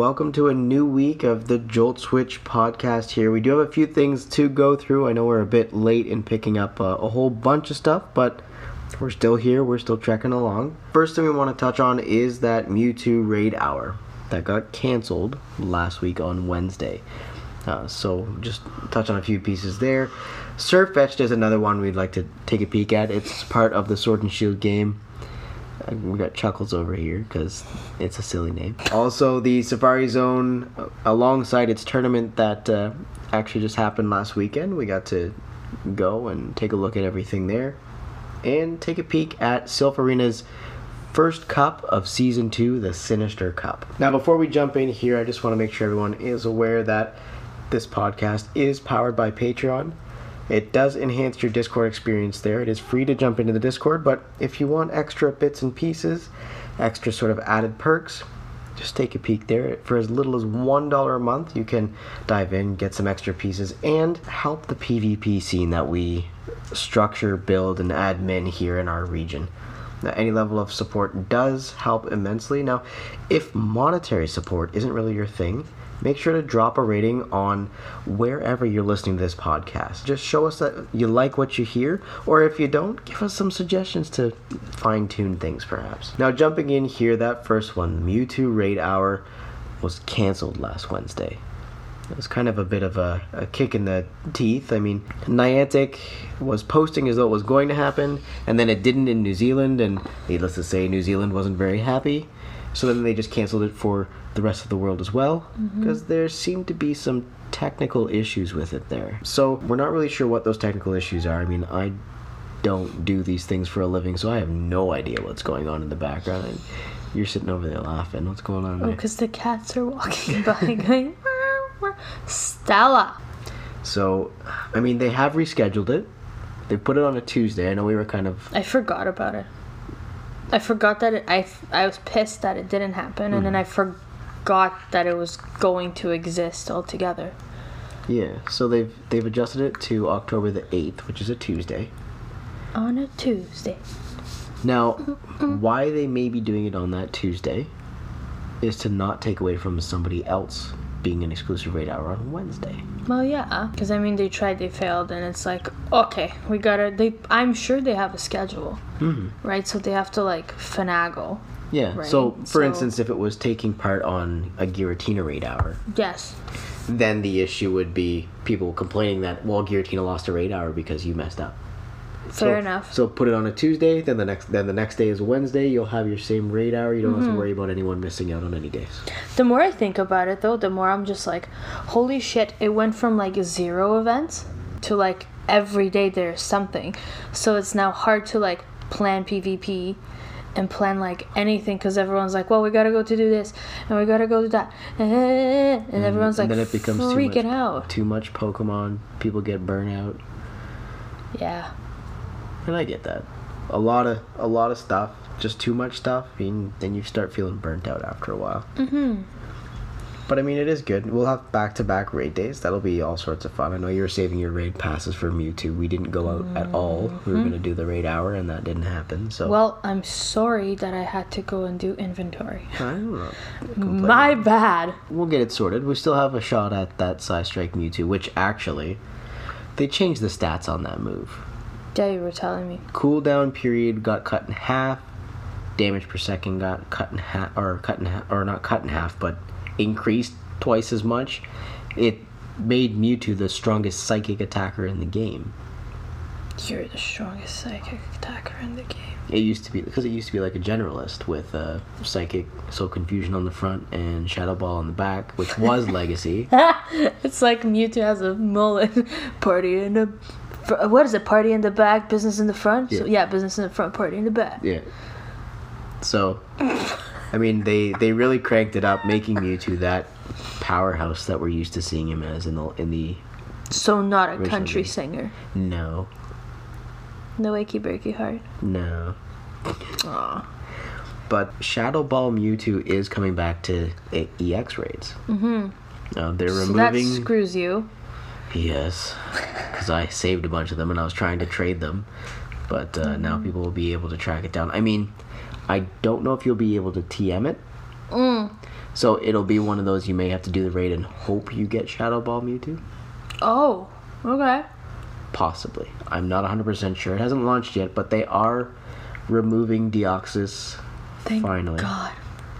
welcome to a new week of the Jolt Switch podcast here. We do have a few things to go through. I know we're a bit late in picking up uh, a whole bunch of stuff, but we're still here. We're still trekking along. First thing we want to touch on is that Mewtwo Raid Hour that got canceled last week on Wednesday. Uh, so just touch on a few pieces there. Sirfetch'd is another one we'd like to take a peek at. It's part of the Sword and Shield game. We got Chuckles over here because it's a silly name. Also, the Safari Zone, alongside its tournament that uh, actually just happened last weekend, we got to go and take a look at everything there and take a peek at Silph Arena's first cup of season two, the Sinister Cup. Now, before we jump in here, I just want to make sure everyone is aware that this podcast is powered by Patreon. It does enhance your Discord experience there. It is free to jump into the Discord, but if you want extra bits and pieces, extra sort of added perks, just take a peek there. For as little as $1 a month, you can dive in, get some extra pieces, and help the PvP scene that we structure, build, and admin here in our region. Now, any level of support does help immensely. Now, if monetary support isn't really your thing, make sure to drop a rating on wherever you're listening to this podcast. Just show us that you like what you hear, or if you don't, give us some suggestions to fine tune things perhaps. Now, jumping in here, that first one, Mewtwo Raid Hour, was canceled last Wednesday. It was kind of a bit of a, a kick in the teeth. I mean, Niantic was posting as though it was going to happen, and then it didn't in New Zealand, and needless to say, New Zealand wasn't very happy. So then they just canceled it for the rest of the world as well, mm-hmm. because there seemed to be some technical issues with it there. So we're not really sure what those technical issues are. I mean, I don't do these things for a living, so I have no idea what's going on in the background. And you're sitting over there laughing. What's going on Oh, because the cats are walking by going. Stella. So, I mean, they have rescheduled it. They put it on a Tuesday. I know we were kind of I forgot about it. I forgot that it, I, I was pissed that it didn't happen, and then hmm. I forgot that it was going to exist altogether. yeah. So they've they've adjusted it to October the eighth, which is a Tuesday. On a Tuesday. Now, mm-hmm. why they may be doing it on that Tuesday is to not take away from somebody else being an exclusive raid hour on Wednesday. Well, yeah, because I mean, they tried, they failed, and it's like, okay, we gotta. They, I'm sure they have a schedule, mm-hmm. right? So they have to like finagle. Yeah. Right, So, for so- instance, if it was taking part on a Giratina raid hour, Yes. then the issue would be people complaining that well, Giratina lost a raid hour because you messed up. Fair so, enough. So put it on a Tuesday, then the next then the next day is Wednesday. You'll have your same raid hour. You don't Mm-hmm. have to worry about anyone missing out on any days. The more I think about it, though, the more I'm just like, holy shit! It went from like zero events to like every day there's something. So it's now hard to like plan PvP and plan like anything because everyone's like, well, we gotta go to do this and we gotta go to that, and everyone's and like then it becomes too freaking much- out. Too much Pokemon, people get burnout, Yeah. And I get that. A lot of a lot of stuff, just too much stuff, and then you start feeling burnt out after a while. Mm-hmm. But I mean, it is good. We'll have back to back raid days. That'll be all sorts of fun. I know you were saving your raid passes for Mewtwo. We didn't go out at all. We were gonna do the raid hour, and that didn't happen. So Well, I'm sorry that I had to go and do inventory. I don't know. My bad. We'll get it sorted. We still have a shot at that Psystrike Mewtwo, which actually they changed the stats on that move. Yeah, you were telling me. Cooldown period got cut in half. Damage per second got cut in half, or cut in half, or not cut in half, but increased twice as much. It made Mewtwo the strongest psychic attacker in the game. You're the strongest psychic attacker in the game. It used to be because it used to be like a generalist with uh, psychic, so confusion on the front and shadow ball on the back, which was legacy. it's like Mewtwo has a mullet. Party in the. What is it? Party in the back, business in the front? So, Yeah. yeah, business in the front, party in the back. Yeah. So, I mean, they they really cranked it up, making Mewtwo that powerhouse that we're used to seeing him as in the in the So, not a country singer. no No Wakey Breaky Heart. no. Aw. But Shadow Ball Mewtwo is coming back to EX raids. Mm-hmm. Uh, they're So that screws you. Yes, because I saved a bunch of them and I was trying to trade them, but uh, now Mm-hmm. people will be able to track it down. I mean, I don't know if you'll be able to TM it Mm. So it'll be one of those you may have to do the raid and hope you get Shadow Ball Mewtwo. Oh, okay. Possibly. I'm not 100% sure. It hasn't launched yet, but they are removing Deoxys Thank finally. God.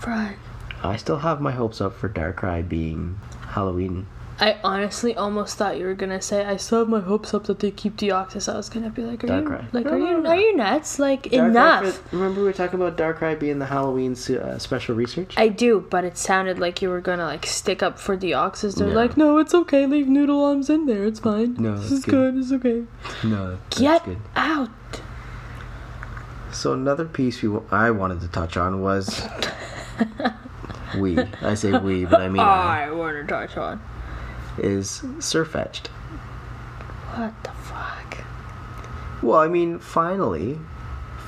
Right. I still have my hopes up for Darkrai being Halloween. I honestly almost thought you were gonna say I still have my hopes up that they keep Deoxys. I was gonna be like, are you Darkrai. like No, are no, you no. are you nuts? Like Darkrai enough. for- remember we were talking about Darkrai being the Halloween su- uh, special research? I do, but it sounded like you were gonna like stick up for Deoxys. They're No. like, no, it's okay. Leave Noodle Arms in there. It's fine. No, this is good. good. It's okay. no, that's Get good. out. So another piece we w- I wanted to touch on was we. I say we, but I mean I, I want to touch on. Is Sirfetch'd. What the fuck? Well, I mean, finally,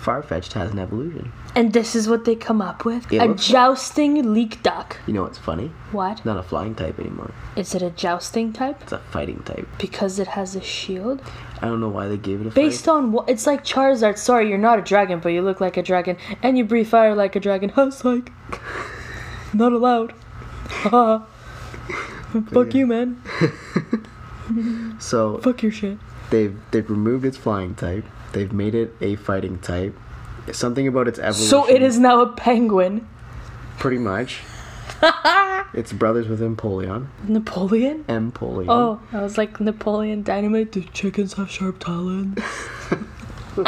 Farfetch'd has an evolution. And this is what they come up with? It a looks- jousting leek duck. You know what's funny? What? Not a flying type anymore. Is it a jousting type? It's a fighting type. Because it has a shield? I don't know why they gave it a Based fight. on what? It's like Charizard. Sorry, you're not a dragon, but you look like a dragon, and you breathe fire like a dragon. Huss like, not allowed. Fuck you, man. So Fuck your shit. they've they've removed its flying type. They've made it a fighting type. Something about its evolution. So it is now a penguin. pretty much. it's brothers with Empoleon. Napoleon? Empoleon. Oh, I was like Napoleon Dynamite. Do chickens have sharp talons?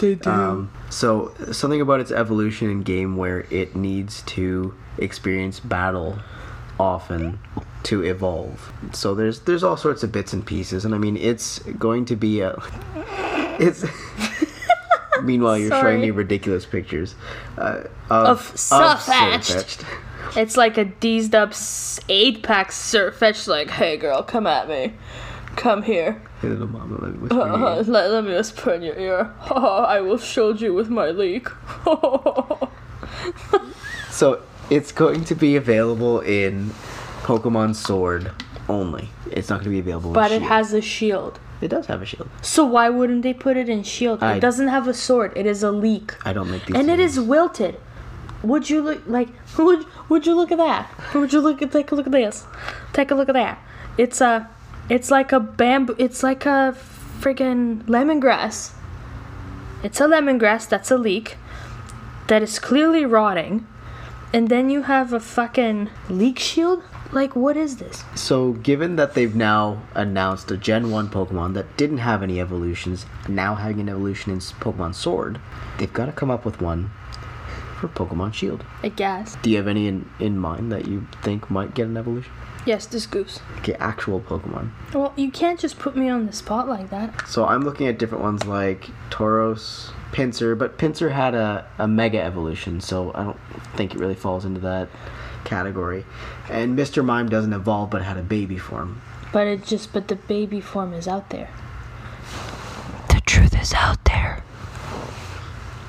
they do. Um, so something about its evolution in game where it needs to experience battle often to evolve. So there's there's all sorts of bits and pieces, and I mean it's going to be a. It's. Meanwhile, you're showing me ridiculous pictures uh, Of of, Sirfetch'd. Sirfetch'd. It's like a D'd up eight pack surfetch. Like, hey girl, come at me, come here. Hey, little mama, let me whisper in your Uh, ear. let, let me whisper in your ear. I will shield you with my leek. So it's going to be available in Pokemon Sword only. It's not going to be available. in but it has a shield. It does have a shield. So why wouldn't they put it in shield? I- it doesn't have a sword. It is a leek. I don't make these. and it is wilted. Would you look like? Would Would you look at that? Would you look at? Take a look at this. Take a look at that. It's a, it's like a bamboo. It's like a friggin' lemongrass. It's a lemongrass that's a leek, that is clearly rotting, and then you have a fucking leek shield. Like what is this? So, given that they've now announced a Gen 1 Pokemon that didn't have any evolutions, now having an evolution in Pokemon Sword, they've got to come up with one for Pokemon Shield. I guess. Do you have any in, in mind that you think might get an evolution? Yes, this goose. Okay, actual Pokemon. Well, you can't just put me on the spot like that. So, I'm looking at different ones like Tauros, Pinsir, but Pinsir had a, a Mega Evolution, so I don't think it really falls into that category. And Mr. Mime doesn't evolve but had a baby form. But it just, but the baby form is out there. The truth is out there.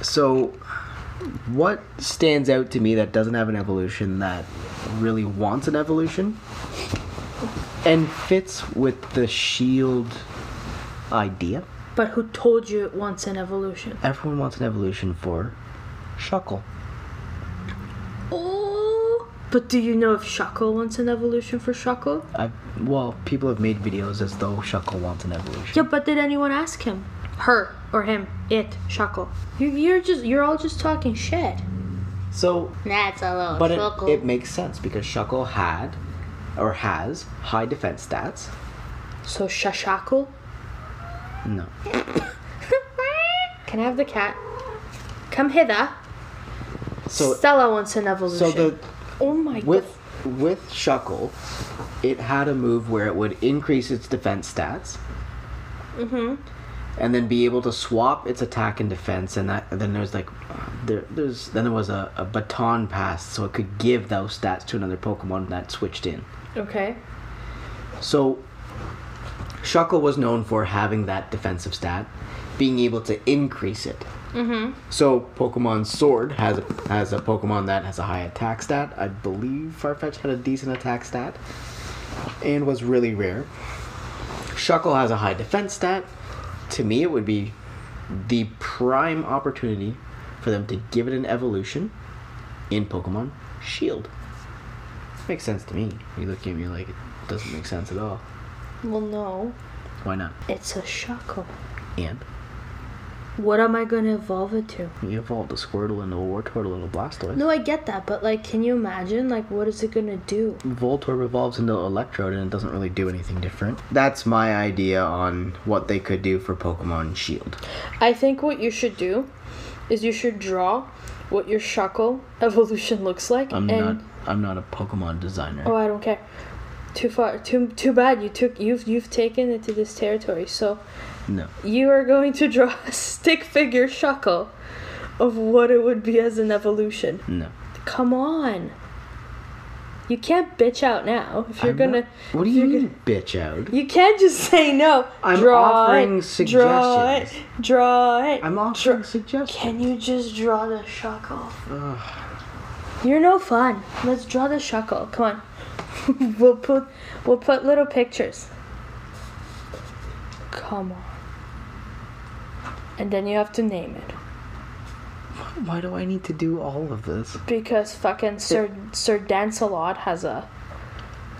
So, what stands out to me that doesn't have an evolution that really wants an evolution and fits with the shield idea? But who told you it wants an evolution? Everyone wants an evolution for Shuckle. Oh. But do you know if Shuckle wants an evolution for Shuckle? I well, people have made videos as though Shuckle wants an evolution. Yeah, but did anyone ask him? Her or him? It, Shuckle. You, you're just, you're all just talking shit. So, That's a little but it, it makes sense because Shuckle had or has high defense stats. So Shashackle? No. Can I have the cat? Come hither. So Stella wants an evolution. so the oh my god. with with Shuckle, it had a move where it would increase its defense stats. Mm-hmm. And then be able to swap its attack and defense, and that and then there's like, uh, there there's then there was a, a baton pass, so it could give those stats to another Pokemon that switched in. Okay. So, Shuckle was known for having that defensive stat, being able to increase it. Mm-hmm. So, Pokemon Sword has a, has a Pokemon that has a high attack stat. I believe Farfetch had a decent attack stat, and was really rare. Shuckle has a high defense stat. To me, it would be the prime opportunity for them to give it an evolution in Pokemon Shield. Makes sense to me. You look at me like it doesn't make sense at all. Well, no. Why not? It's a Shuckle. And What am I gonna evolve it to? you evolved a Squirtle and a Wartortle and a Blastoise. No, I get that, but like, can you imagine? Like, what is it gonna do? Voltorb evolves into Electrode and it doesn't really do anything different. That's my idea on what they could do for Pokemon Shield. I think what you should do is you should draw what your Shuckle evolution looks like, I'm and not I'm not a Pokemon designer. oh, I don't care. Too far, too too bad. You took you've you've taken it to this territory, so No. you are going to draw a stick figure Shuckle of what it would be as an evolution. No. Come on. You can't bitch out now if you're I'm gonna. not- what do you mean, bitch out? You can't just say no. I'm draw offering it, Draw it. Draw it. I'm offering suggestions. Can you just draw the Shuckle? Ugh. You're no fun. Let's draw the Shuckle. Come on. we'll put we'll put little pictures. Come on. And then you have to name it. Why do I need to do all of this? Because fucking Sir Sir Dancelot has a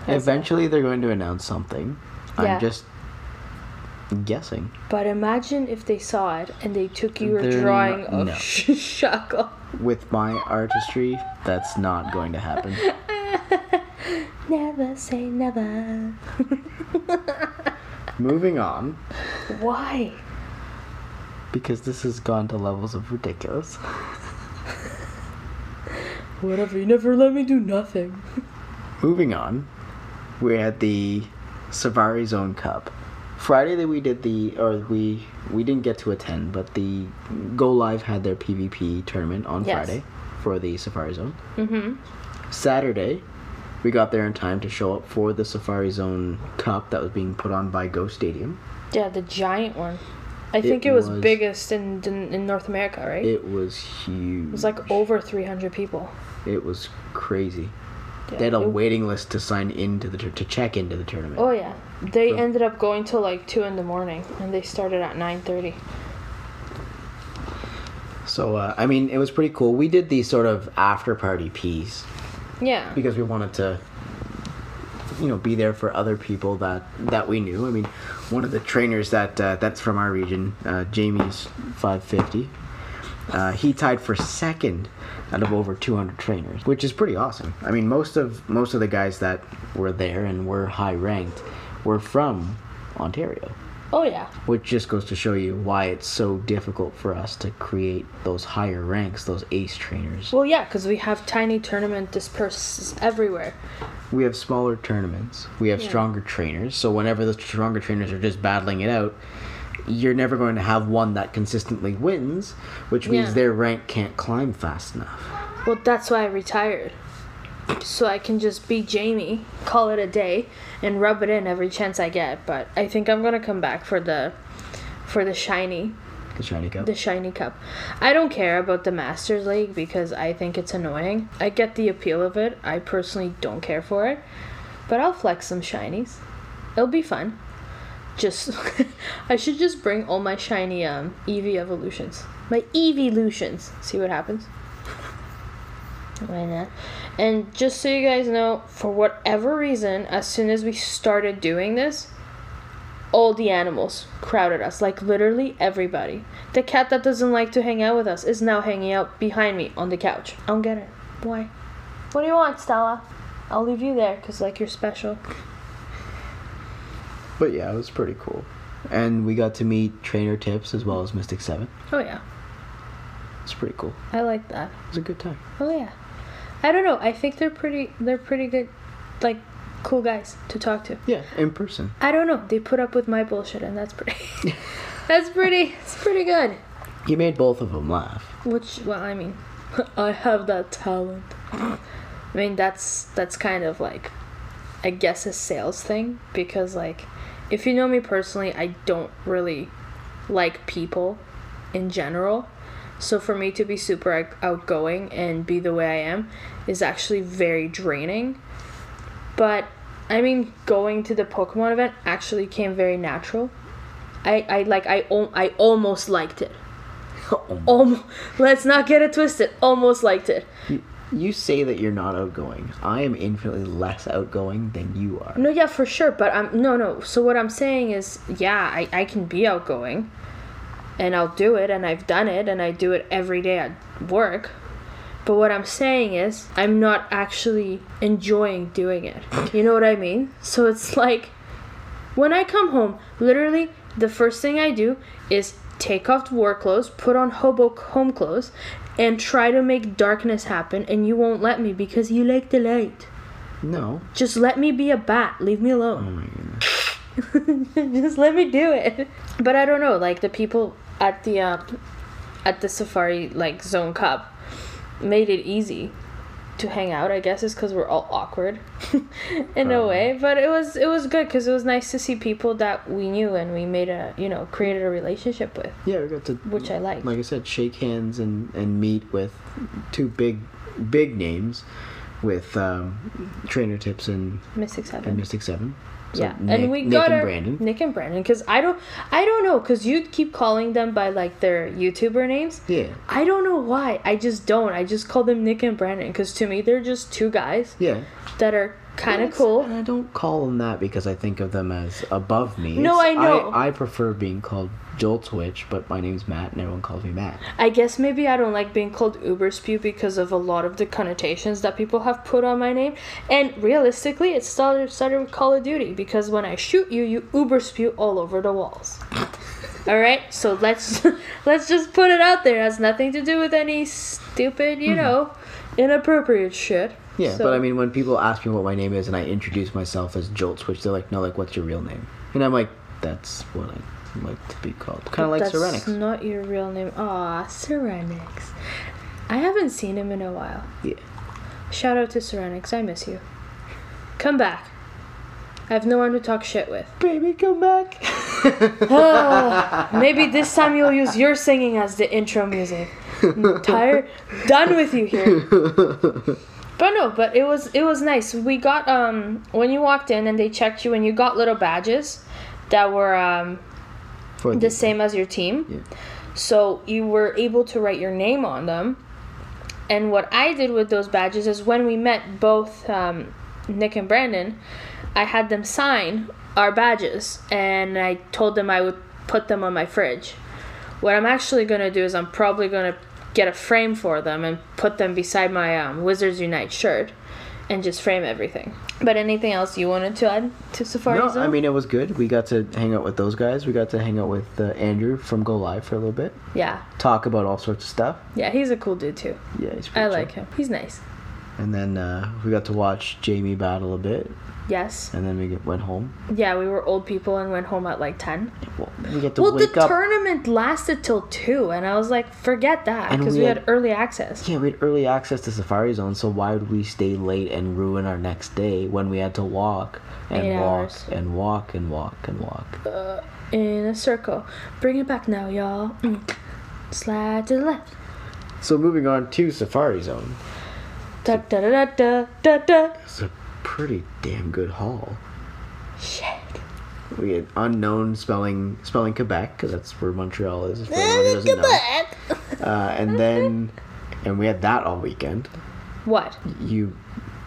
has Eventually, they're going to announce something. Yeah. I'm just guessing. But imagine if they saw it and they took your They're drawing not- of no. Shuckle. With my artistry, that's not going to happen. Never say never. Moving on, Why? Because this has gone to levels of ridiculous. Whatever, you never let me do nothing. Moving on, we're at the Safari Zone Cup. Friday that we did the, or we we didn't get to attend, but the Go Live had their PvP tournament on Yes. Friday for the Safari Zone. Mm-hmm. Saturday, we got there in time to show up for the Safari Zone Cup that was being put on by Go Stadium. Yeah, the giant one. I think it was, was- biggest in, in in North America, right? It It was huge. It was like over 300 people. It was crazy. Yeah, They had a it- waiting list to sign into the to check into the tournament. Oh yeah, they So- ended up going till like two in the morning, and they started at 9:30. So uh, I mean, it was pretty cool. We did the sort of after party piece Yeah. because we wanted to, you know, be there for other people that that we knew. I mean, one of the trainers that uh, that's from our region, uh, Jamie's 550. Uh, he tied for second out of over 200 trainers, which is pretty awesome. I mean, most of most of the guys that were there and were high ranked were from Ontario. Oh yeah. Which just goes to show you why it's so difficult for us to create those higher ranks, those ace trainers. Well, yeah, because we have tiny tournament dispersed everywhere. We have smaller tournaments. We have Yeah. stronger trainers. So whenever the stronger trainers are just battling it out, you're never going to have one that consistently wins, which means Yeah. their rank can't climb fast enough. Well, that's why I retired. So I can just be Jamie, call it a day, and rub it in every chance I get. But I think I'm gonna come back for the, for the shiny, The shiny cup. the shiny cup. I don't care about the Masters League because I think it's annoying. I get the appeal of it. I personally don't care for it, but I'll flex some shinies. It'll be fun. Just, I should just bring all my shiny um Eevee evolutions, my evolutions. See what happens. And just so you guys know, for whatever reason, as soon as we started doing this, all the animals crowded us. Like literally everybody. The cat that doesn't like to hang out with us is now hanging out behind me on the couch. I don't get it. Why? What do you want, Stella? I'll leave you there because like you're special. But yeah, it was pretty cool. And we got to meet Trainer Tips as well as Mystic 7. Oh yeah, It's pretty cool. I like that. It was a good time. Oh yeah. I don't know. I think they're pretty. They're pretty good, like cool guys to talk to. Yeah, in person. I don't know. They put up with my bullshit, and that's pretty. that's pretty. It's pretty good. You made both of them laugh. Which, well, I mean, I have that talent. I mean, that's that's kind of like, I guess, a sales thing because, like, if you know me personally, I don't really like people in general. So for me to be super outgoing and be the way I am is actually very draining. But I mean, going to the Pokemon event actually came very natural. I, I like I I almost liked it. Almost, let's not get it twisted. Almost liked it. You say that you're not outgoing. I am infinitely less outgoing than you are. No, yeah, for sure. But I'm no, no. So what I'm saying is, yeah, I, I can be outgoing, and I'll do it, and I've done it, and I do it every day at work. But what I'm saying is, I'm not actually enjoying doing it. You know what I mean? So it's like, when I come home, literally, the first thing I do is take off work clothes, put on hobo home clothes, and try to make darkness happen. And you won't let me because you like the light. No. Just let me be a bat. Leave me Oh alone. my goodness. Just let me do it. But I don't know, like the people at the uh, at the safari like zone cup made it easy to hang out. I guess it's because we're all awkward in a Um. way. But it was it was good because it was nice to see people that we knew and we made a you know created a relationship with, Yeah, we got to which I like. like I said, shake hands and, and meet with two big big names with um, trainer tips and, Mystic Seven. and Mystic Seven. So yeah, Nick, and we Nick got and our Brandon. Nick and Brandon because I don't I don't know because you keep calling them by like their YouTuber names. Yeah, I don't know why. I just don't. I just call them Nick and Brandon because to me they're just two guys yeah. that are kind of cool. And I don't call them that because I think of them as above me. No, It's- I know. I, prefer being called Jolt Switch, but my name's Matt, and everyone calls me Matt. I guess maybe I don't like being called Uber Spew because of a lot of the connotations that people have put on my name. And realistically, it started started with Call of Duty because when I shoot you, you Uber Spew all over the walls. All right, so let's let's just put it out there. It has nothing to do with any stupid, you hmm. know, inappropriate shit. Yeah, So- but I mean, when people ask me what my name is and I introduce myself as Jolt Switch, they're like, "No, like, what's your real name?" And I'm like, "That's what I like to be called." Kind of like That's Serenix. not your real name. Aw, Serenix. I haven't seen him in a while. Yeah. Shout out to Serenix. I miss you. Come back. I have no one to talk shit with. Baby, come back. Ah, maybe this time you'll use your singing as the intro music. I'm tired, done with you here. But no, but it was it was nice. We got um when you walked in and they checked you and you got little badges that were um For the same as your team. Yeah. So you were able to write your name on them. And what I did with those badges is when we met both um, Nick and Brandon, I had them sign our badges and I told them I would put them on my fridge. What I'm actually going to do is I'm probably going to get a frame for them and put them beside my um, Wizards Unite shirt and just frame everything. But anything else you wanted to add to Safari No, Zone? I mean it was good. We got to hang out with those guys. We got to hang out with uh, Andrew from Go Live for a little bit. yeah. Talk about all sorts of stuff. Yeah, he's a cool dude too. Yeah, he's pretty I pretty like him. He's nice. And then uh, we got to watch Jamie battle a bit, Yes. and then we get, went home. Yeah, we were old people and went home at like 10. Well, we get to Well, the up. tournament lasted till 2, and I was like, forget that, because we we, had, had- early access. Yeah, we had early access to Safari Zone, so why would we stay late and ruin our next day when we had to walk and Eight walk hours. and walk and walk and walk? Uh, in a circle. Bring it back now, y'all. Mm. Slide to the left. So moving on to Safari Zone, Da da da da da da da. Pretty damn good haul. Shit. We had unknown spelling spelling Quebec because that's where Montreal is. For anyone who doesn't know. Uh, and then, and we had that all weekend. What? You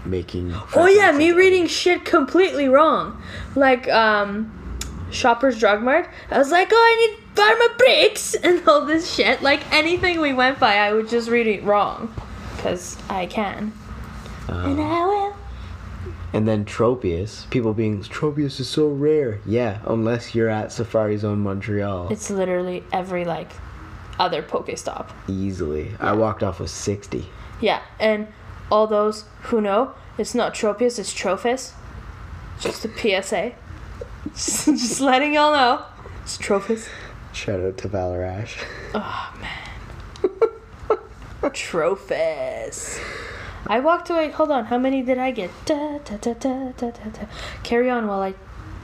making. Oh yeah, me reading shit completely wrong. Like, um, Shoppers Drug Mart. I was like, oh, I need Pharma bricks and all this shit. Like, anything we went by, I would just read it wrong. Because I can. and I will. And then Tropius, people being Tropius is so rare. Yeah, unless you're at Safari Zone Montreal. It's literally every, like, other Pokestop. Easily, I walked off with sixty. Yeah, and all those who know, it's not Tropius, it's Trophis. Just a PSA. just, just letting y'all know. It's Trophis. Shout out to Valarash. Oh man. Trophis. I walked away. Hold on. How many did I get? Da, da, da, da, da, da, da. Carry on while I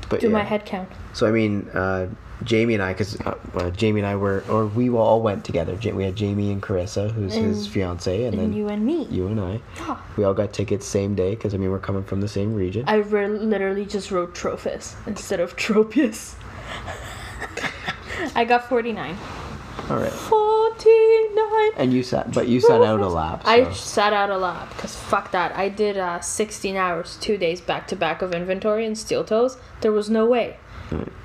But do yeah. my head count. So I mean, uh, Jamie and I, because uh, uh, Jamie and I were, or we all went together. Ja- We had Jamie and Carissa, who's his And- fiance, and, then And you and me. you and I. Yeah. We all got tickets same day because I mean we're coming from the same region. I re- literally just wrote Trophis instead of Tropius. I got 49. All right. 49. And you sat, but you sat out a lap. So. I sat out a lot because fuck that. I did uh, 16 hours, two days back to back of inventory and steel toes. There was no way.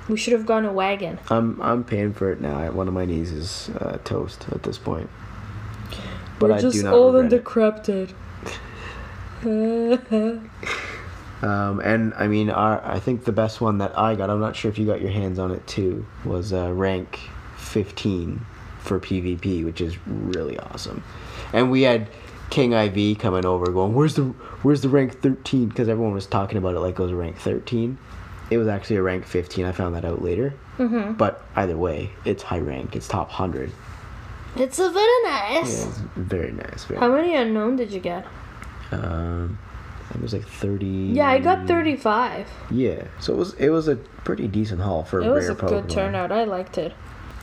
We should have gone a wagon. I'm I'm paying for it now. One of my knees is uh, toast at this point. But We're I just do not old and decrepit. Um, and I mean, our, I think the best one that I got, I'm not sure if you got your hands on it too, was uh, rank 15 for PvP, which is really awesome. And we had King IV coming over, going, "Where's the Where's the rank 13?" Because everyone was talking about it like it was rank 13. It was actually a rank 15. I found that out later. mm-hmm. But either way, it's high rank. It's top 100. It's a very Yeah, nice. it's very nice. Very How many unknown did you get? Um, it was like 30. Yeah, I got 35. Yeah, so it was it was a pretty decent haul for It was rare a good turnout. I liked it.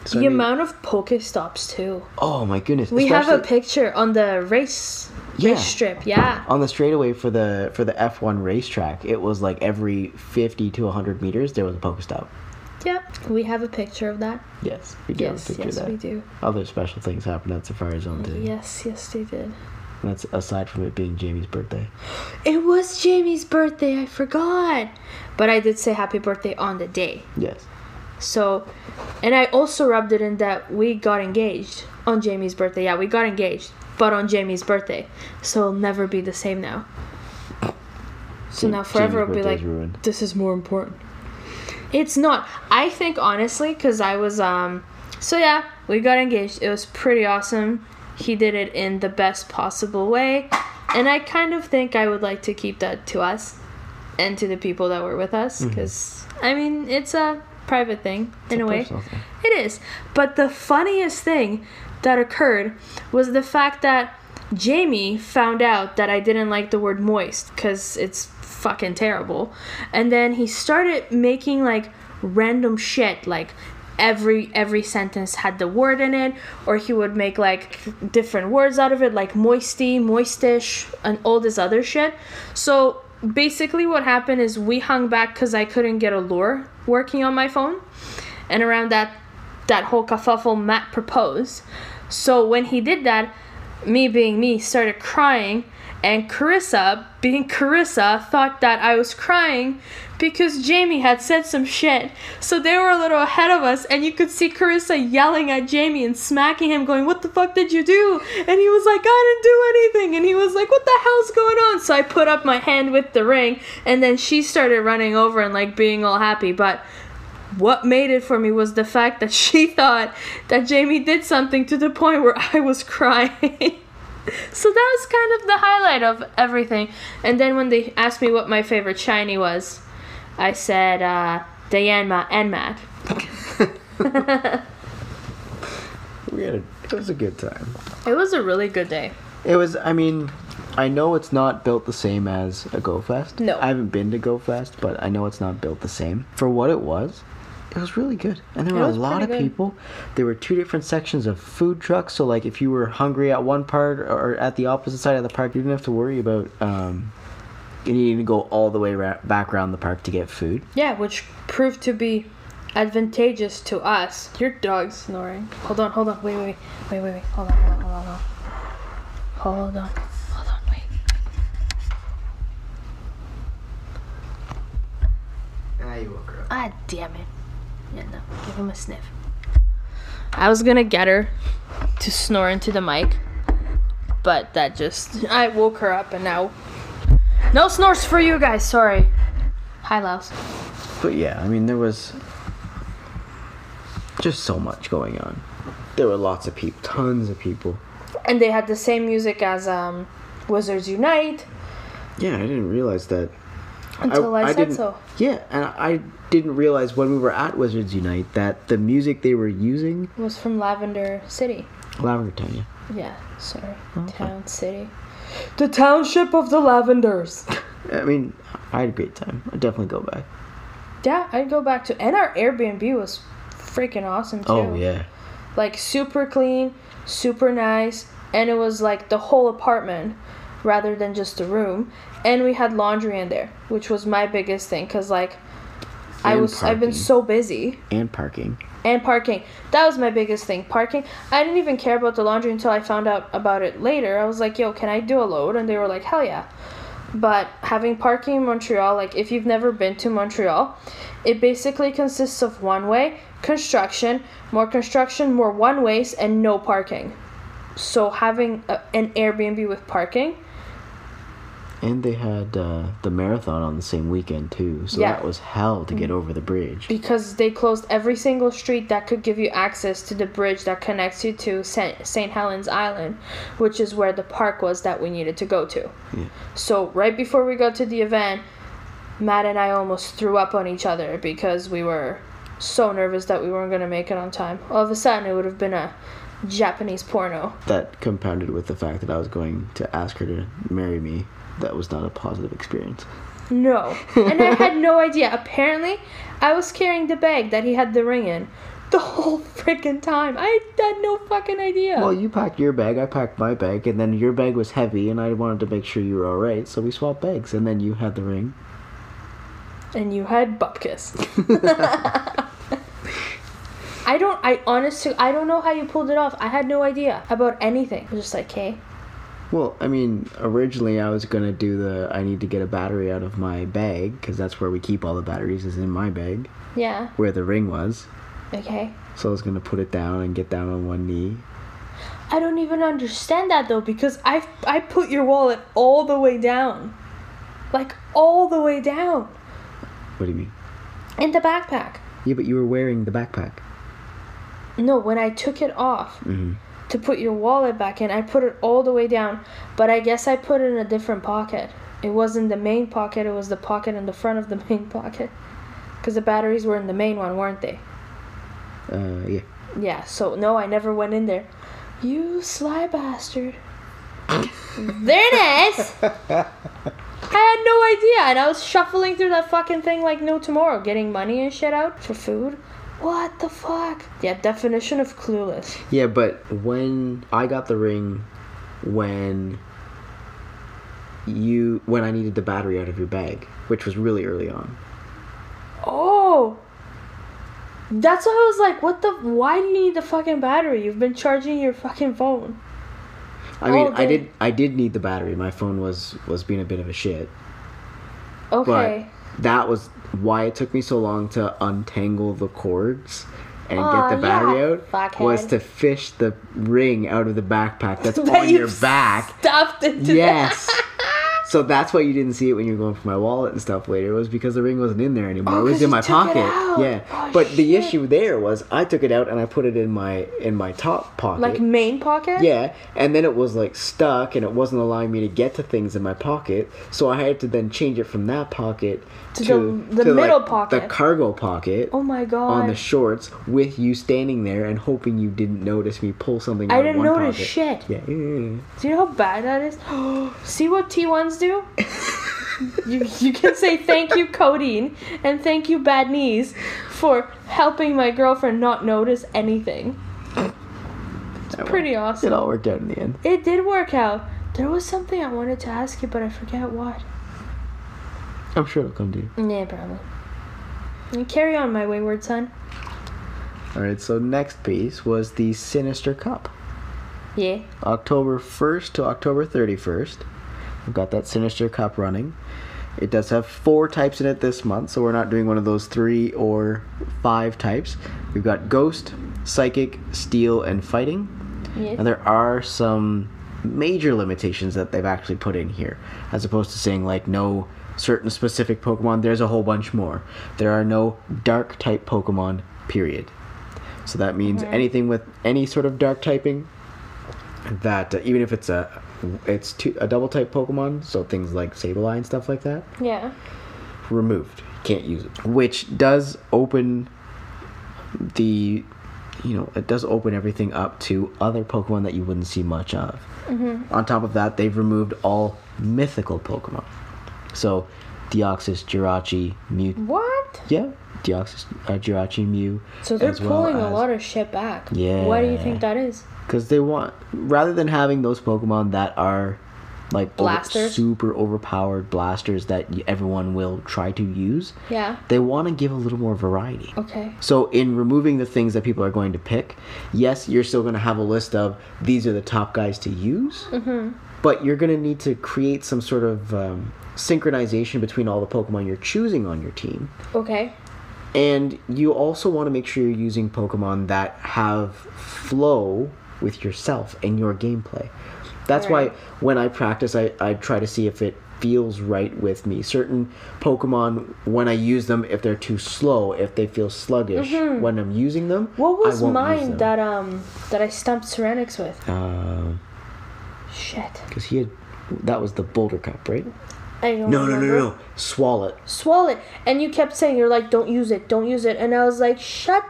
So, I the mean- amount of Pokestops too. Oh my goodness! We have a picture on the race Yeah. race strip. Yeah. on the straightaway for the for the F1 racetrack. It was like every 50 to 100 meters there was a Pokestop. Yeah. We have a picture of that. Yes, we do Yes, have a picture yes, of that. we do. Other special things happened at Safari Zone too. Yes, yes, they did. That's aside from it being Jamie's birthday. It was Jamie's birthday. I forgot. But I did say happy birthday on the day. Yes. So, and I also rubbed it in that we got engaged on Jamie's birthday. Yeah, we got engaged, but on Jamie's birthday. So it'll never be the same now. So Jam- now forever it'll be like, ruined. this is more important. It's not. I think honestly, because I was, um, so yeah, we got engaged. It was pretty awesome. He did it in the best possible way. And I kind of think I would like to keep that to us and to the people that were with us. Because, I mean, it's a private thing in a, a way. thing. It is. But the funniest thing that occurred was the fact that Jamie found out that I didn't like the word moist because it's fucking terrible. And then he started making like random shit like every every sentence had the word in it or he would make like different words out of it like moisty moistish and all this other shit so basically what happened is we hung back because i couldn't get a lure working on my phone. And around that that whole kerfuffle matt proposed. So when he did that me being me started crying and carissa being carissa thought that i was crying because jamie had said some shit. So they were a little ahead of us and you could see carissa yelling at jamie and smacking him going what the fuck did you do? And he was like i didn't do anything. And he was like what the hell's going on? So i put up my hand with the ring and then she started running over and like being all happy. But what made it for me was the fact that she thought that Jamie did something to the point where I was crying. so that was kind of the highlight of everything. And then when they asked me what my favorite shiny was, I said uh, Dianma and Matt. We had a, it was a good time. It was a really good day. It was. I mean, I know it's not built the same as a Go Fest. No. I haven't been to Go Fest, but I know it's not built the same. For what it was, it was really good, and there It were a lot of good. people. There were two different sections of food trucks. So, like, if you were hungry at one part or at the opposite side of the park, you didn't have to worry about um, you needing to go all the way ra- back around the park to get food. Yeah, which proved to be advantageous to us. Your dog's snoring. Hold on, hold on. Wait, wait, wait. Wait, wait, wait. Hold on, hold on, hold on. Hold on. Hold on. Hold on, wait. Ah, you woke her up. Ah, damn it. Yeah, no. Give him a sniff. I was gonna get her to snore into the mic, but that just. I woke her up and now. No snores for you guys, sorry. Hi, Laos. But yeah, I mean, there was just so much going on. There were lots of people, tons of people. And they had the same music as um, Wizards Unite Yeah, I didn't realize that. Until I, said didn't- so. Yeah, and I didn't realize when we were at Wizards Unite that the music they were using, was from Lavender City. Lavender Town, yeah. Yeah, sorry. Okay. Town City. The township of the Lavenders. I mean, I had a great time. I'd definitely go back. Yeah, I'd go back to. And our Airbnb was freaking awesome too. Oh yeah, Like super clean, super nice, and it was like the whole apartment rather than just a room. And we had laundry in there, which was my biggest thing cuz like I And was I've been so busy. and parking. And parking. That was my biggest thing. Parking. I didn't even care about the laundry until I found out about it later. I was like, yo, can I do a load? And they were like, hell yeah. But having parking in Montreal, like if you've never been to Montreal, it basically consists of one way, construction, more construction, more one ways, and no parking. So having a, an Airbnb with parking, And they had uh, the marathon on the same weekend too, so Yeah. that was hell to get over the bridge. because they closed every single street that could give you access to the bridge that connects you to St. Helens Island, which is where the park was that we needed to go to. Yeah. So, right before we got to the event, Matt and I almost threw up on each other because we were so nervous that we weren't going to make it on time. All of a sudden, it would have been a Japanese porno. That compounded with the fact that I was going to ask her to marry me. That was not a positive experience. No. And I had no idea. Apparently, I was carrying the bag that he had the ring in the whole freaking time. I had no fucking idea. Well, you packed your bag, I packed my bag, and then your bag was heavy, and I wanted to make sure you were alright, so we swapped bags, and then you had the ring. and you had bupkis. I don't. I honestly, I don't know how you pulled it off. I had no idea about anything. I was just like, hey, Well, I mean, originally I was gonna do the I need to get a battery out of my bag, because that's where we keep all the batteries, is in my bag, yeah, where the ring was. okay. So I was gonna put it down and get down on one knee. I don't even understand that though because I I put your wallet all the way down, like all the way down What do you mean? in the backpack. Yeah, but you were wearing the backpack. No, when I took it off hmm to put your wallet back in, I put it all the way down, but I guess I put it in a different pocket. It wasn't the main pocket, it was the pocket in the front of the main pocket. Because the batteries were in the main one, weren't they? Uh, yeah. Yeah, so no, I never went in there. You sly bastard. there it is! I had no idea, and I was shuffling through that fucking thing like no tomorrow, getting money and shit out for food. What the fuck? Yeah, definition of clueless. Yeah, but when I got the ring, when you when I needed the battery out of your bag, which was really early on. Oh! That's why I was like, what the? Why do you need the fucking battery? You've been charging your fucking phone. I mean, I did I did need the battery. My phone was was being a bit of a shit. Okay. That was why it took me so long to untangle the cords and Aw, get the battery yeah, out was to fish the ring out of the backpack that's That on your back. Stuffed into Yes. So that's why you didn't see it when you were going for my wallet and stuff later. Was because the ring wasn't in there anymore. Oh, it was in my pocket. Yeah. Oh, but the issue there was I took it out and I put it in my in my top pocket. like main pocket. yeah, and then it was like stuck and it wasn't allowing me to get to things in my pocket. So I had to then change it from that pocket To to, the- the to, middle like, pocket. the cargo pocket. Oh my god. On the shorts, with you standing there and hoping you didn't notice me pull something. I out of didn't notice pocket. shit. Yeah. Do you know how bad that is? See what T1s do? you, you can say thank you, codeine, and thank you, bad knees, for helping my girlfriend not notice anything. It's That pretty awesome. It all worked out in the end. It did work out. There was something I wanted to ask you, but I forget what. I'm sure it'll come to you. Yeah, probably. And carry on, my wayward son. All right. So next piece was the Sinister Cup. Yeah. October 1st to October 31st. We've got that Sinister Cup running. It does have four types in it this month, so we're not doing one of those three or five types. We've got Ghost, Psychic, Steel, and Fighting. Yeah. And there are some major limitations that they've actually put in here, as opposed to saying, like, no certain specific Pokemon, there's a whole bunch more. There are no dark type Pokemon, period. So that means anything with any sort of dark typing, that uh, even if it's a it's two, a double type Pokemon, so things like Sableye and stuff like that, Yeah. removed. Can't use it. Which does open the you know, it does open everything up to other Pokemon that you wouldn't see much of. On top of that, they've removed all mythical Pokemon. So, Deoxys, Jirachi, Mew. What? Yeah, Deoxys, uh, Jirachi, Mew. So they're as well pulling a lot of shit back. Yeah. Why do you think that is? Because they want rather than having those Pokemon that are like over- Blasters? super overpowered blasters that everyone will try to use. Yeah. They want to give a little more variety. Okay. So, in removing the things that people are going to pick, yes, you're still going to have a list of these are the top guys to use, Mm-hmm. but you're going to need to create some sort of um, synchronization between all the Pokemon you're choosing on your team. Okay. And you also want to make sure you're using Pokemon that have flow with yourself and your gameplay. That's Right. why when I practice, I, I try to see if it feels right with me. Certain Pokemon, when I use them, if they're too slow, if they feel sluggish when I'm using them, Mm-hmm. What was I won't use mine that um that I stumped Serenix with? Uh, Shit. because he had that was the Boulder Cup, right? I don't No, no, no, remember. no, Swalot. it. Swallow it. And you kept saying you're like, don't use it, don't use it. And I was like, shut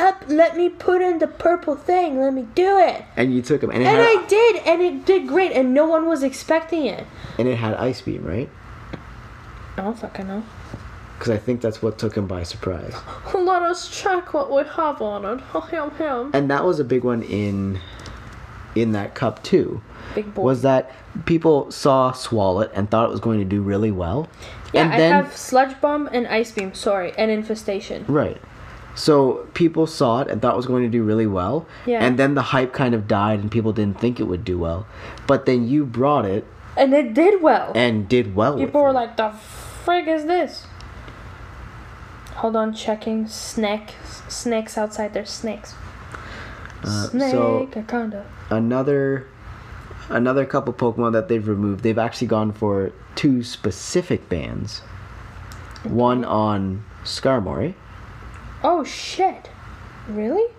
up, let me put in the purple thing, let me do it. And you took him, and And had I did, and it did great, and no one was expecting it. and it had Ice Beam, right? I don't fucking know. Because I think that's what took him by surprise. Let us check what we have on it. Him, him. and that was a big one in in that cup too Big boy. was that people saw Swalot and thought it was going to do really well yeah, and I then have Sludge Bomb and Ice Beam, sorry, and Infestation. right so people saw it and thought it was going to do really well Yeah. and then the hype kind of died and people didn't think it would do well but then you brought it And it did well. and did well with People were it. like, the frig is this? Hold on, checking. Snake. Snakes outside. There's snakes. Uh, Snake so another another couple pokemon that they've removed they've actually gone for two specific bans one on skarmory Oh shit. Really?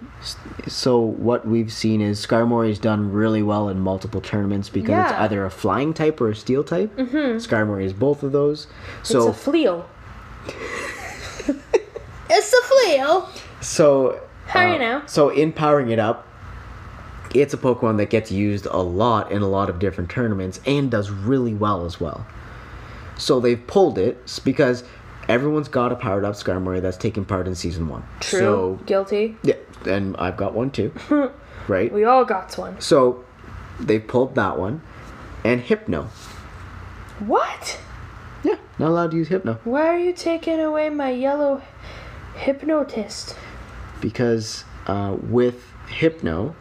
So what we've seen is Skarmory's done really well in multiple tournaments because it's either a flying type or a steel type. Mm-hmm. Skarmory is both of those. So it's a fleo. it's a fleo. so How uh, you know? So in powering it up, it's a Pokemon that gets used a lot in a lot of different tournaments and does really well as well. So they've pulled it because everyone's got a powered up Skarmory that's taking part in season one. True. So Guilty. yeah, and I've got one too. right. We all got one. So they pulled that one, and Hypno. What? Yeah, not allowed to use Hypno Why are you taking away my yellow hypnotist? because uh, with Hypno,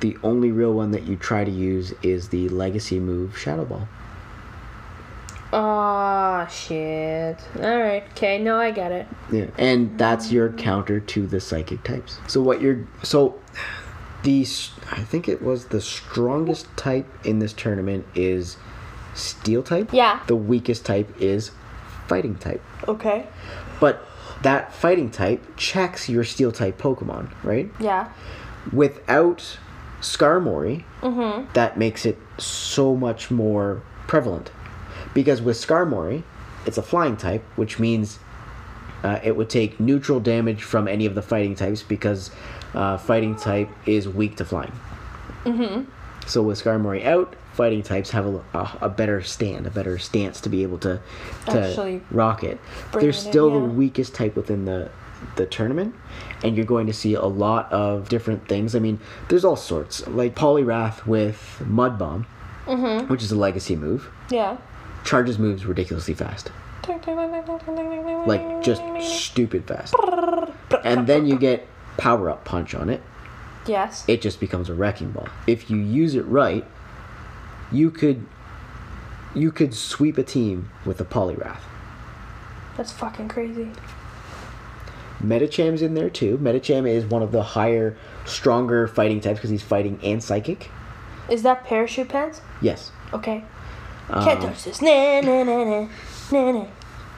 the only real one that you try to use is the legacy move Shadow Ball. Ah shit. Alright, okay, no, I get it. Yeah, and that's your counter to the psychic types. So what you're so the I think it was the strongest type in this tournament is Steel type. Yeah. The weakest type is Fighting type. Okay. But that fighting type checks your steel type Pokemon, right? Yeah. Without Skarmory, that makes it so much more prevalent. Because with Skarmory, it's a flying type, which means uh, it would take neutral damage from any of the fighting types because uh, fighting type is weak to flying. Mhm. So with Skarmory out, fighting types have a, a, a better stand, a better stance to be able to to Actually rock it. They're in, still the weakest type within the the tournament, and you're going to see a lot of different things. I mean, there's all sorts like Poliwrath with Mud Bomb, Mm-hmm. which is a legacy move. Yeah. Charges moves ridiculously fast, like just stupid fast. And then you get Power Up Punch on it. Yes. it just becomes a wrecking ball. If you use it right, you could you could sweep a team with a Poliwrath. That's fucking crazy. Medicham's in there too. Metacham is one of the higher, stronger fighting types because he's fighting and psychic. Is that parachute pants? Yes. Okay. Um, Can't touch this. Nah, nah, nah, nah. Nah, nah.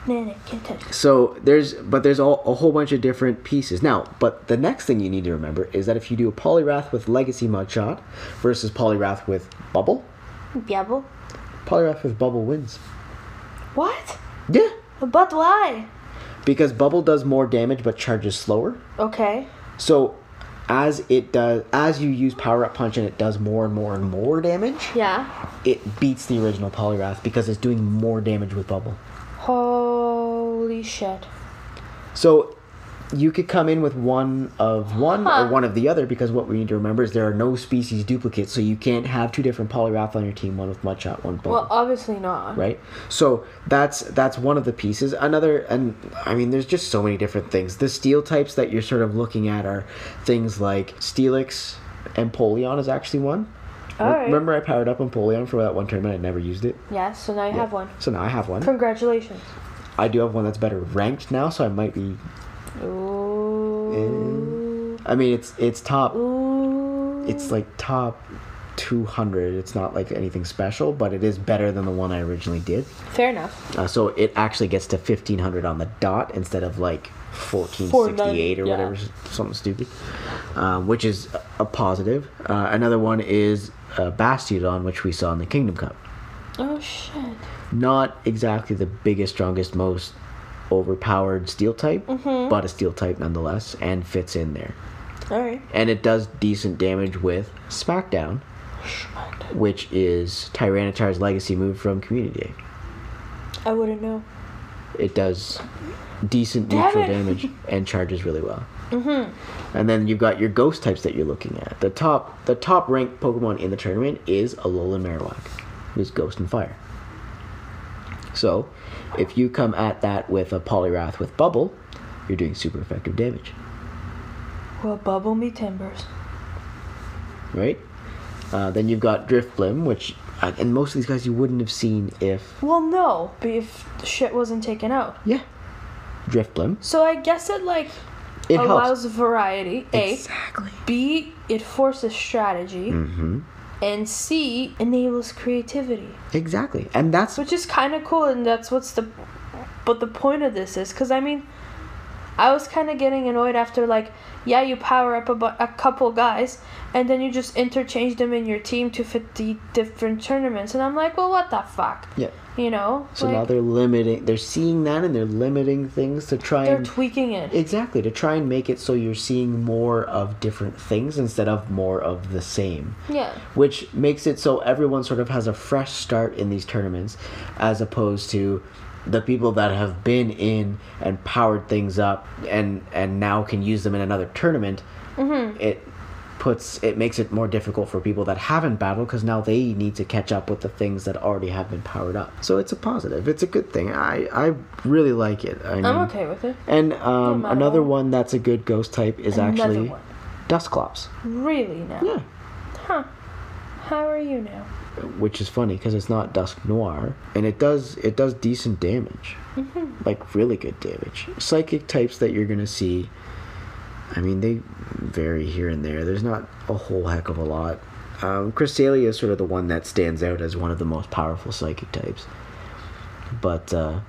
Nah, nah. Can't touch this. So there's, but there's all, a whole bunch of different pieces. Now, but the next thing you need to remember is that if you do a Poliwrath with Legacy Mudshot versus Poliwrath with Bubble, Biabble. Poliwrath with Bubble wins. What? Yeah. But why? Because Bubble does more damage but charges slower. Okay. So as it does as you use power up punch and it does more and more and more damage, Yeah. it beats the original Poliwrath because it's doing more damage with bubble. Holy shit. So you could come in with one of one Huh. or one of the other because what we need to remember is there are no species duplicates, so you can't have two different Poliwrath on your team, one with Mudshot, one Bubble. Well, obviously not. right? So that's that's one of the pieces. Another, and I mean, there's just so many different things. The steel types that you're sort of looking at are things like Steelix and Polion is actually one. All right. Remember, I powered up on Polion for that one tournament. I never used it. Yes, so now you have one. So now I have one. Congratulations. I do have one that's better ranked now, so I might be. Ooh. I mean, it's it's top. Ooh. It's like top. 200 it's not like anything special but it is better than the one i originally did Fair enough. Uh, so it actually gets to 1500 on the dot instead of like 1468 or yeah. whatever, something stupid, um, which is a- a positive. Uh, another one is uh, Bastiodon, which we saw in the Kingdom Cup. Oh shit. Not exactly the biggest, strongest, most overpowered steel type, Mm-hmm. but a steel type nonetheless, and fits in there. All right. And it does decent damage with Smackdown, which is Tyranitar's legacy move from Community Day. I wouldn't know. it does decent Damn neutral it. damage and charges really well. Mm-hmm. And then you've got your ghost types that you're looking at. The top the top ranked Pokemon in the tournament is Alolan Marowak, who's Ghost and Fire. So, if you come at that with a Poliwrath with Bubble, you're doing super effective damage, Well, bubble me timbers. right? Uh, then you've got Drifblim, which uh, and most of these guys you wouldn't have seen if Well, no, but if shit wasn't taken out. yeah, Drifblim. So I guess it like It allows helps. variety. A. Exactly. B. It forces strategy. Mm-hmm. And C. Enables creativity. Exactly, and that's Which is kind of cool, and that's what's the. But the point of this is because I mean, I was kind of getting annoyed after like, yeah, you power up a, bu- a couple guys, and then you just interchange them in your team to fit the different tournaments, and I'm like, well, what the fuck, yeah. you know? So like, now they're limiting. They're seeing that, and they're limiting things to try they're and tweaking it. exactly to try and make it so you're seeing more of different things instead of more of the same. Yeah. Which makes it so everyone sort of has a fresh start in these tournaments, as opposed to the people that have been in and powered things up and and now can use them in another tournament. Mm-hmm. It puts it makes it more difficult for people that haven't battled because now they need to catch up with the things that already have been powered up. So it's a positive. It's a good thing. I I really like it. I mean, I'm okay with it. And um, another what. one that's a good ghost type is Another actually one. Dusclops. Really now? Yeah, Huh. How are you now? Which is funny because it's not Dusknoir, and it does it does decent damage, Mm-hmm. like really good damage. Psychic types that you're gonna see, I mean they vary here and there. There's not a whole heck of a lot. Um, Cresselia is sort of the one that stands out as one of the most powerful psychic types, but. Uh,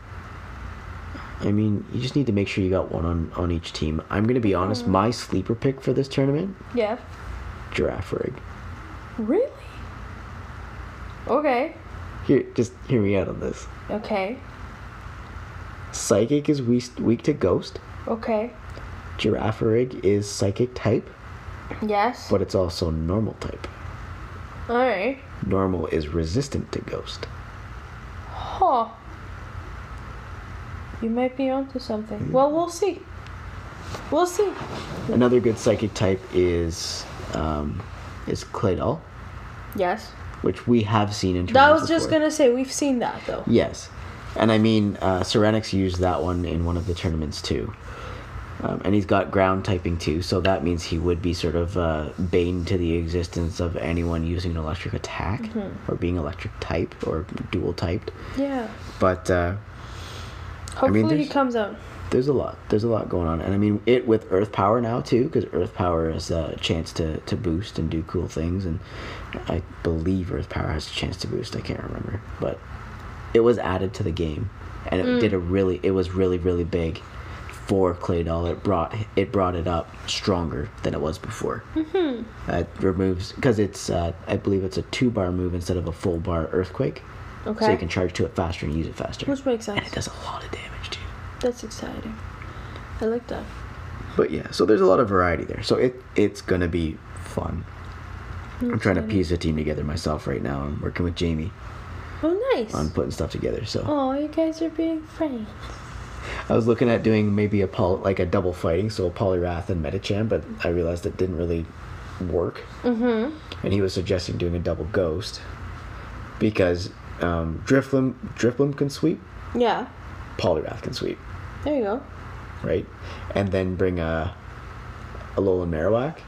I mean, you just need to make sure you got one on, on each team. I'm gonna be honest. Mm-hmm. My sleeper pick for this tournament, Yeah. Girafarig. Really? Okay. Here, just hear me out on this. Okay. Psychic is weak, weak to Ghost. Okay. Girafarig is Psychic type, Yes. but it's also Normal type. All right. Normal is resistant to Ghost. Huh. You might be onto something. Well, we'll see. We'll see. Another good Psychic type is um, is Claydol, Yes. Which we have seen in. That tournaments was just before. gonna say we've seen that though. Yes, and I mean uh, Serenix used that one in one of the tournaments too. Um, and he's got ground typing too, so that means he would be sort of uh, bane to the existence of anyone using an electric attack Mm-hmm. or being electric type or dual typed. Yeah. But uh, Hopefully he comes out. There's a lot, there's a lot going on, and I mean it with Earth Power now too, because Earth Power has a chance to to boost and do cool things, and I believe Earth Power has a chance to boost. I can't remember, but it was added to the game, and it did a really, it was really really big for Claydol. It brought it brought it up stronger than it was before. Mm-hmm. it removes because it's uh, I believe it's a two bar move instead of a full bar Earthquake, Okay. so you can charge to it faster and use it faster, Which makes sense. and it does a lot of damage. That's exciting. I like that. But yeah, so there's a lot of variety there. So it it's gonna be fun. I'm trying to piece a team together myself right now. I'm working with Jamie Oh, nice. on putting stuff together. So Oh, you guys are being friends. I was looking at doing maybe a poly, like a double fighting, so a Poliwrath and Medicham, but I realized it didn't really work. Mm-hmm. And he was suggesting doing a double Ghost because um, Drifloon Drifloon can sweep, Yeah. Poliwrath can sweep, There you go. right? And then bring a a Alolan Marowak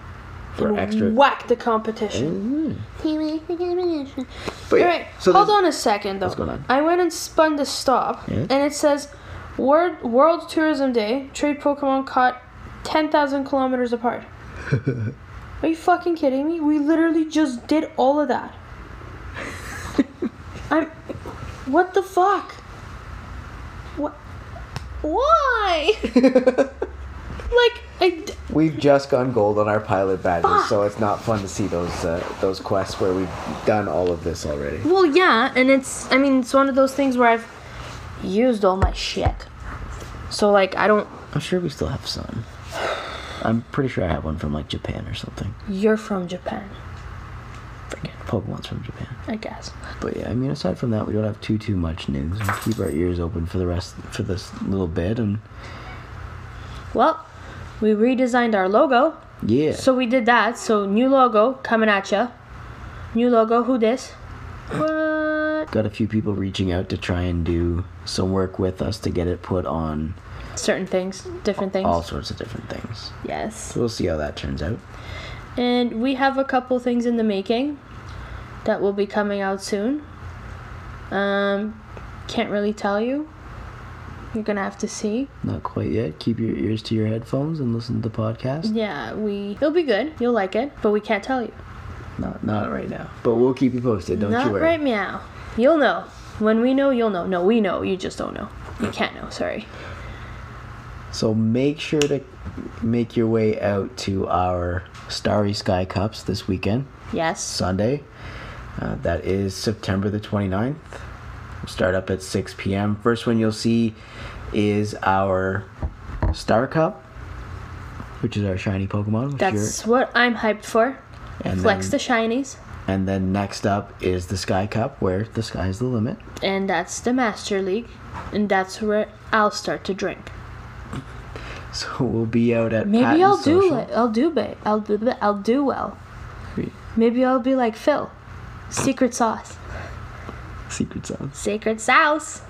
for extra. Whack the competition. Mhm. But yeah, All right, so hold on a second though. What's going on? I went and spun the stop, Yeah? and it says World World Tourism Day. Trade Pokemon caught ten thousand kilometers apart. Are you fucking kidding me? We literally just did all of that. I'm. What the fuck? What? Why? like I. d- We've just gone gold on our pilot badges, so it's not fun to see those uh, those quests where we've done all of this already. Well, yeah, and it's. I mean, it's one of those things where I've used all my shit. So like, I don't. I'm sure we still have some. I'm pretty sure I have one from like Japan or something. You're from Japan, Forget Pokemon's from Japan. I guess. But yeah, I mean, aside from that, we don't have too too much news. We'll keep our ears open for the rest for this little bit, and Well, we redesigned our logo. yeah, So we did that. So new logo coming at ya. New logo. Who this? What? got a few people reaching out to try and do some work with us to get it put on Certain things, different things. all sorts of different things. Yes. So we'll see how that turns out. And we have a couple things in the making that will be coming out soon. Um, can't really tell you. You're gonna have to see. Not quite yet. Keep your ears to your headphones and listen to the podcast. Yeah, we. It'll be good. You'll like it, but we can't tell you. Not not right now, but we'll keep you posted. Don't Not you worry. right meow. You'll know. When we know, you'll know. No, we know. You just don't know. You can't know. Sorry. So make sure to make your way out to our Starry Sky Cups this weekend, Yes. Sunday. Uh, that is September the 29th. We'll start up at 6 p.m. First one you'll see is our Star Cup, which is our shiny Pokemon. That's what I'm hyped for. And Flex then- the shinies. and then next up is the Sky Cup, where the sky's the limit. And that's the Master League. And that's where I'll start to drink. So we'll be out at Maybe Patton I'll do Social. it. I'll do ba- I'll do I'll do well. Maybe I'll be like Phil. Secret sauce. Secret sauce. Secret sauce.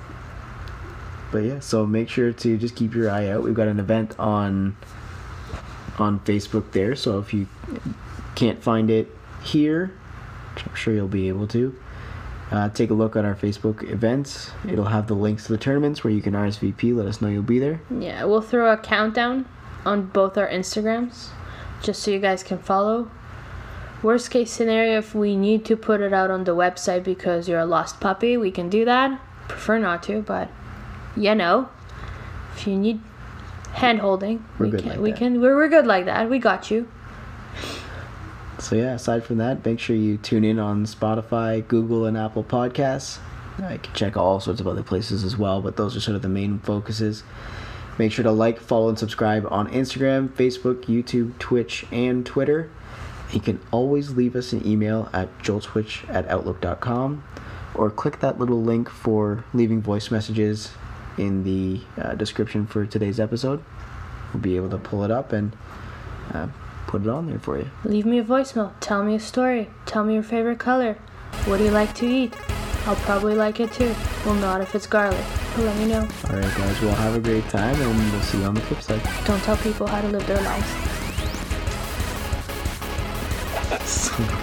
But yeah, so make sure to just keep your eye out. We've got an event on on Facebook there, so if you can't find it here, I'm sure you'll be able to, uh, take a look at our Facebook events. It'll have the links to the tournaments where you can RSVP. Let us know you'll be there. Yeah, we'll throw a countdown on both our Instagrams just so you guys can follow. Worst case scenario, if we need to put it out on the website because you're a lost puppy, we can do that. Prefer not to, but you know, if you need hand holding, We're we can. like we can. We're, we're good like that. We got you. So yeah, aside from that, make sure you tune in on Spotify, Google, and Apple Podcasts. I can check all sorts of other places as well, but those are sort of the main focuses. Make sure to like, follow, and subscribe on Instagram, Facebook, YouTube, Twitch, and Twitter. You can always leave us an email at joltswitch at outlook.com or click that little link for leaving voice messages in the uh, description for today's episode. We'll be able to pull it up and uh, put it on there for you. Leave me a voicemail. Tell me a story. Tell me your favorite color. What do you like to eat? I'll probably like it too. Well, not if it's garlic. But let me know. All right, guys. Well, have a great time, and we'll see you on the flip side. Don't tell people how to live their lives.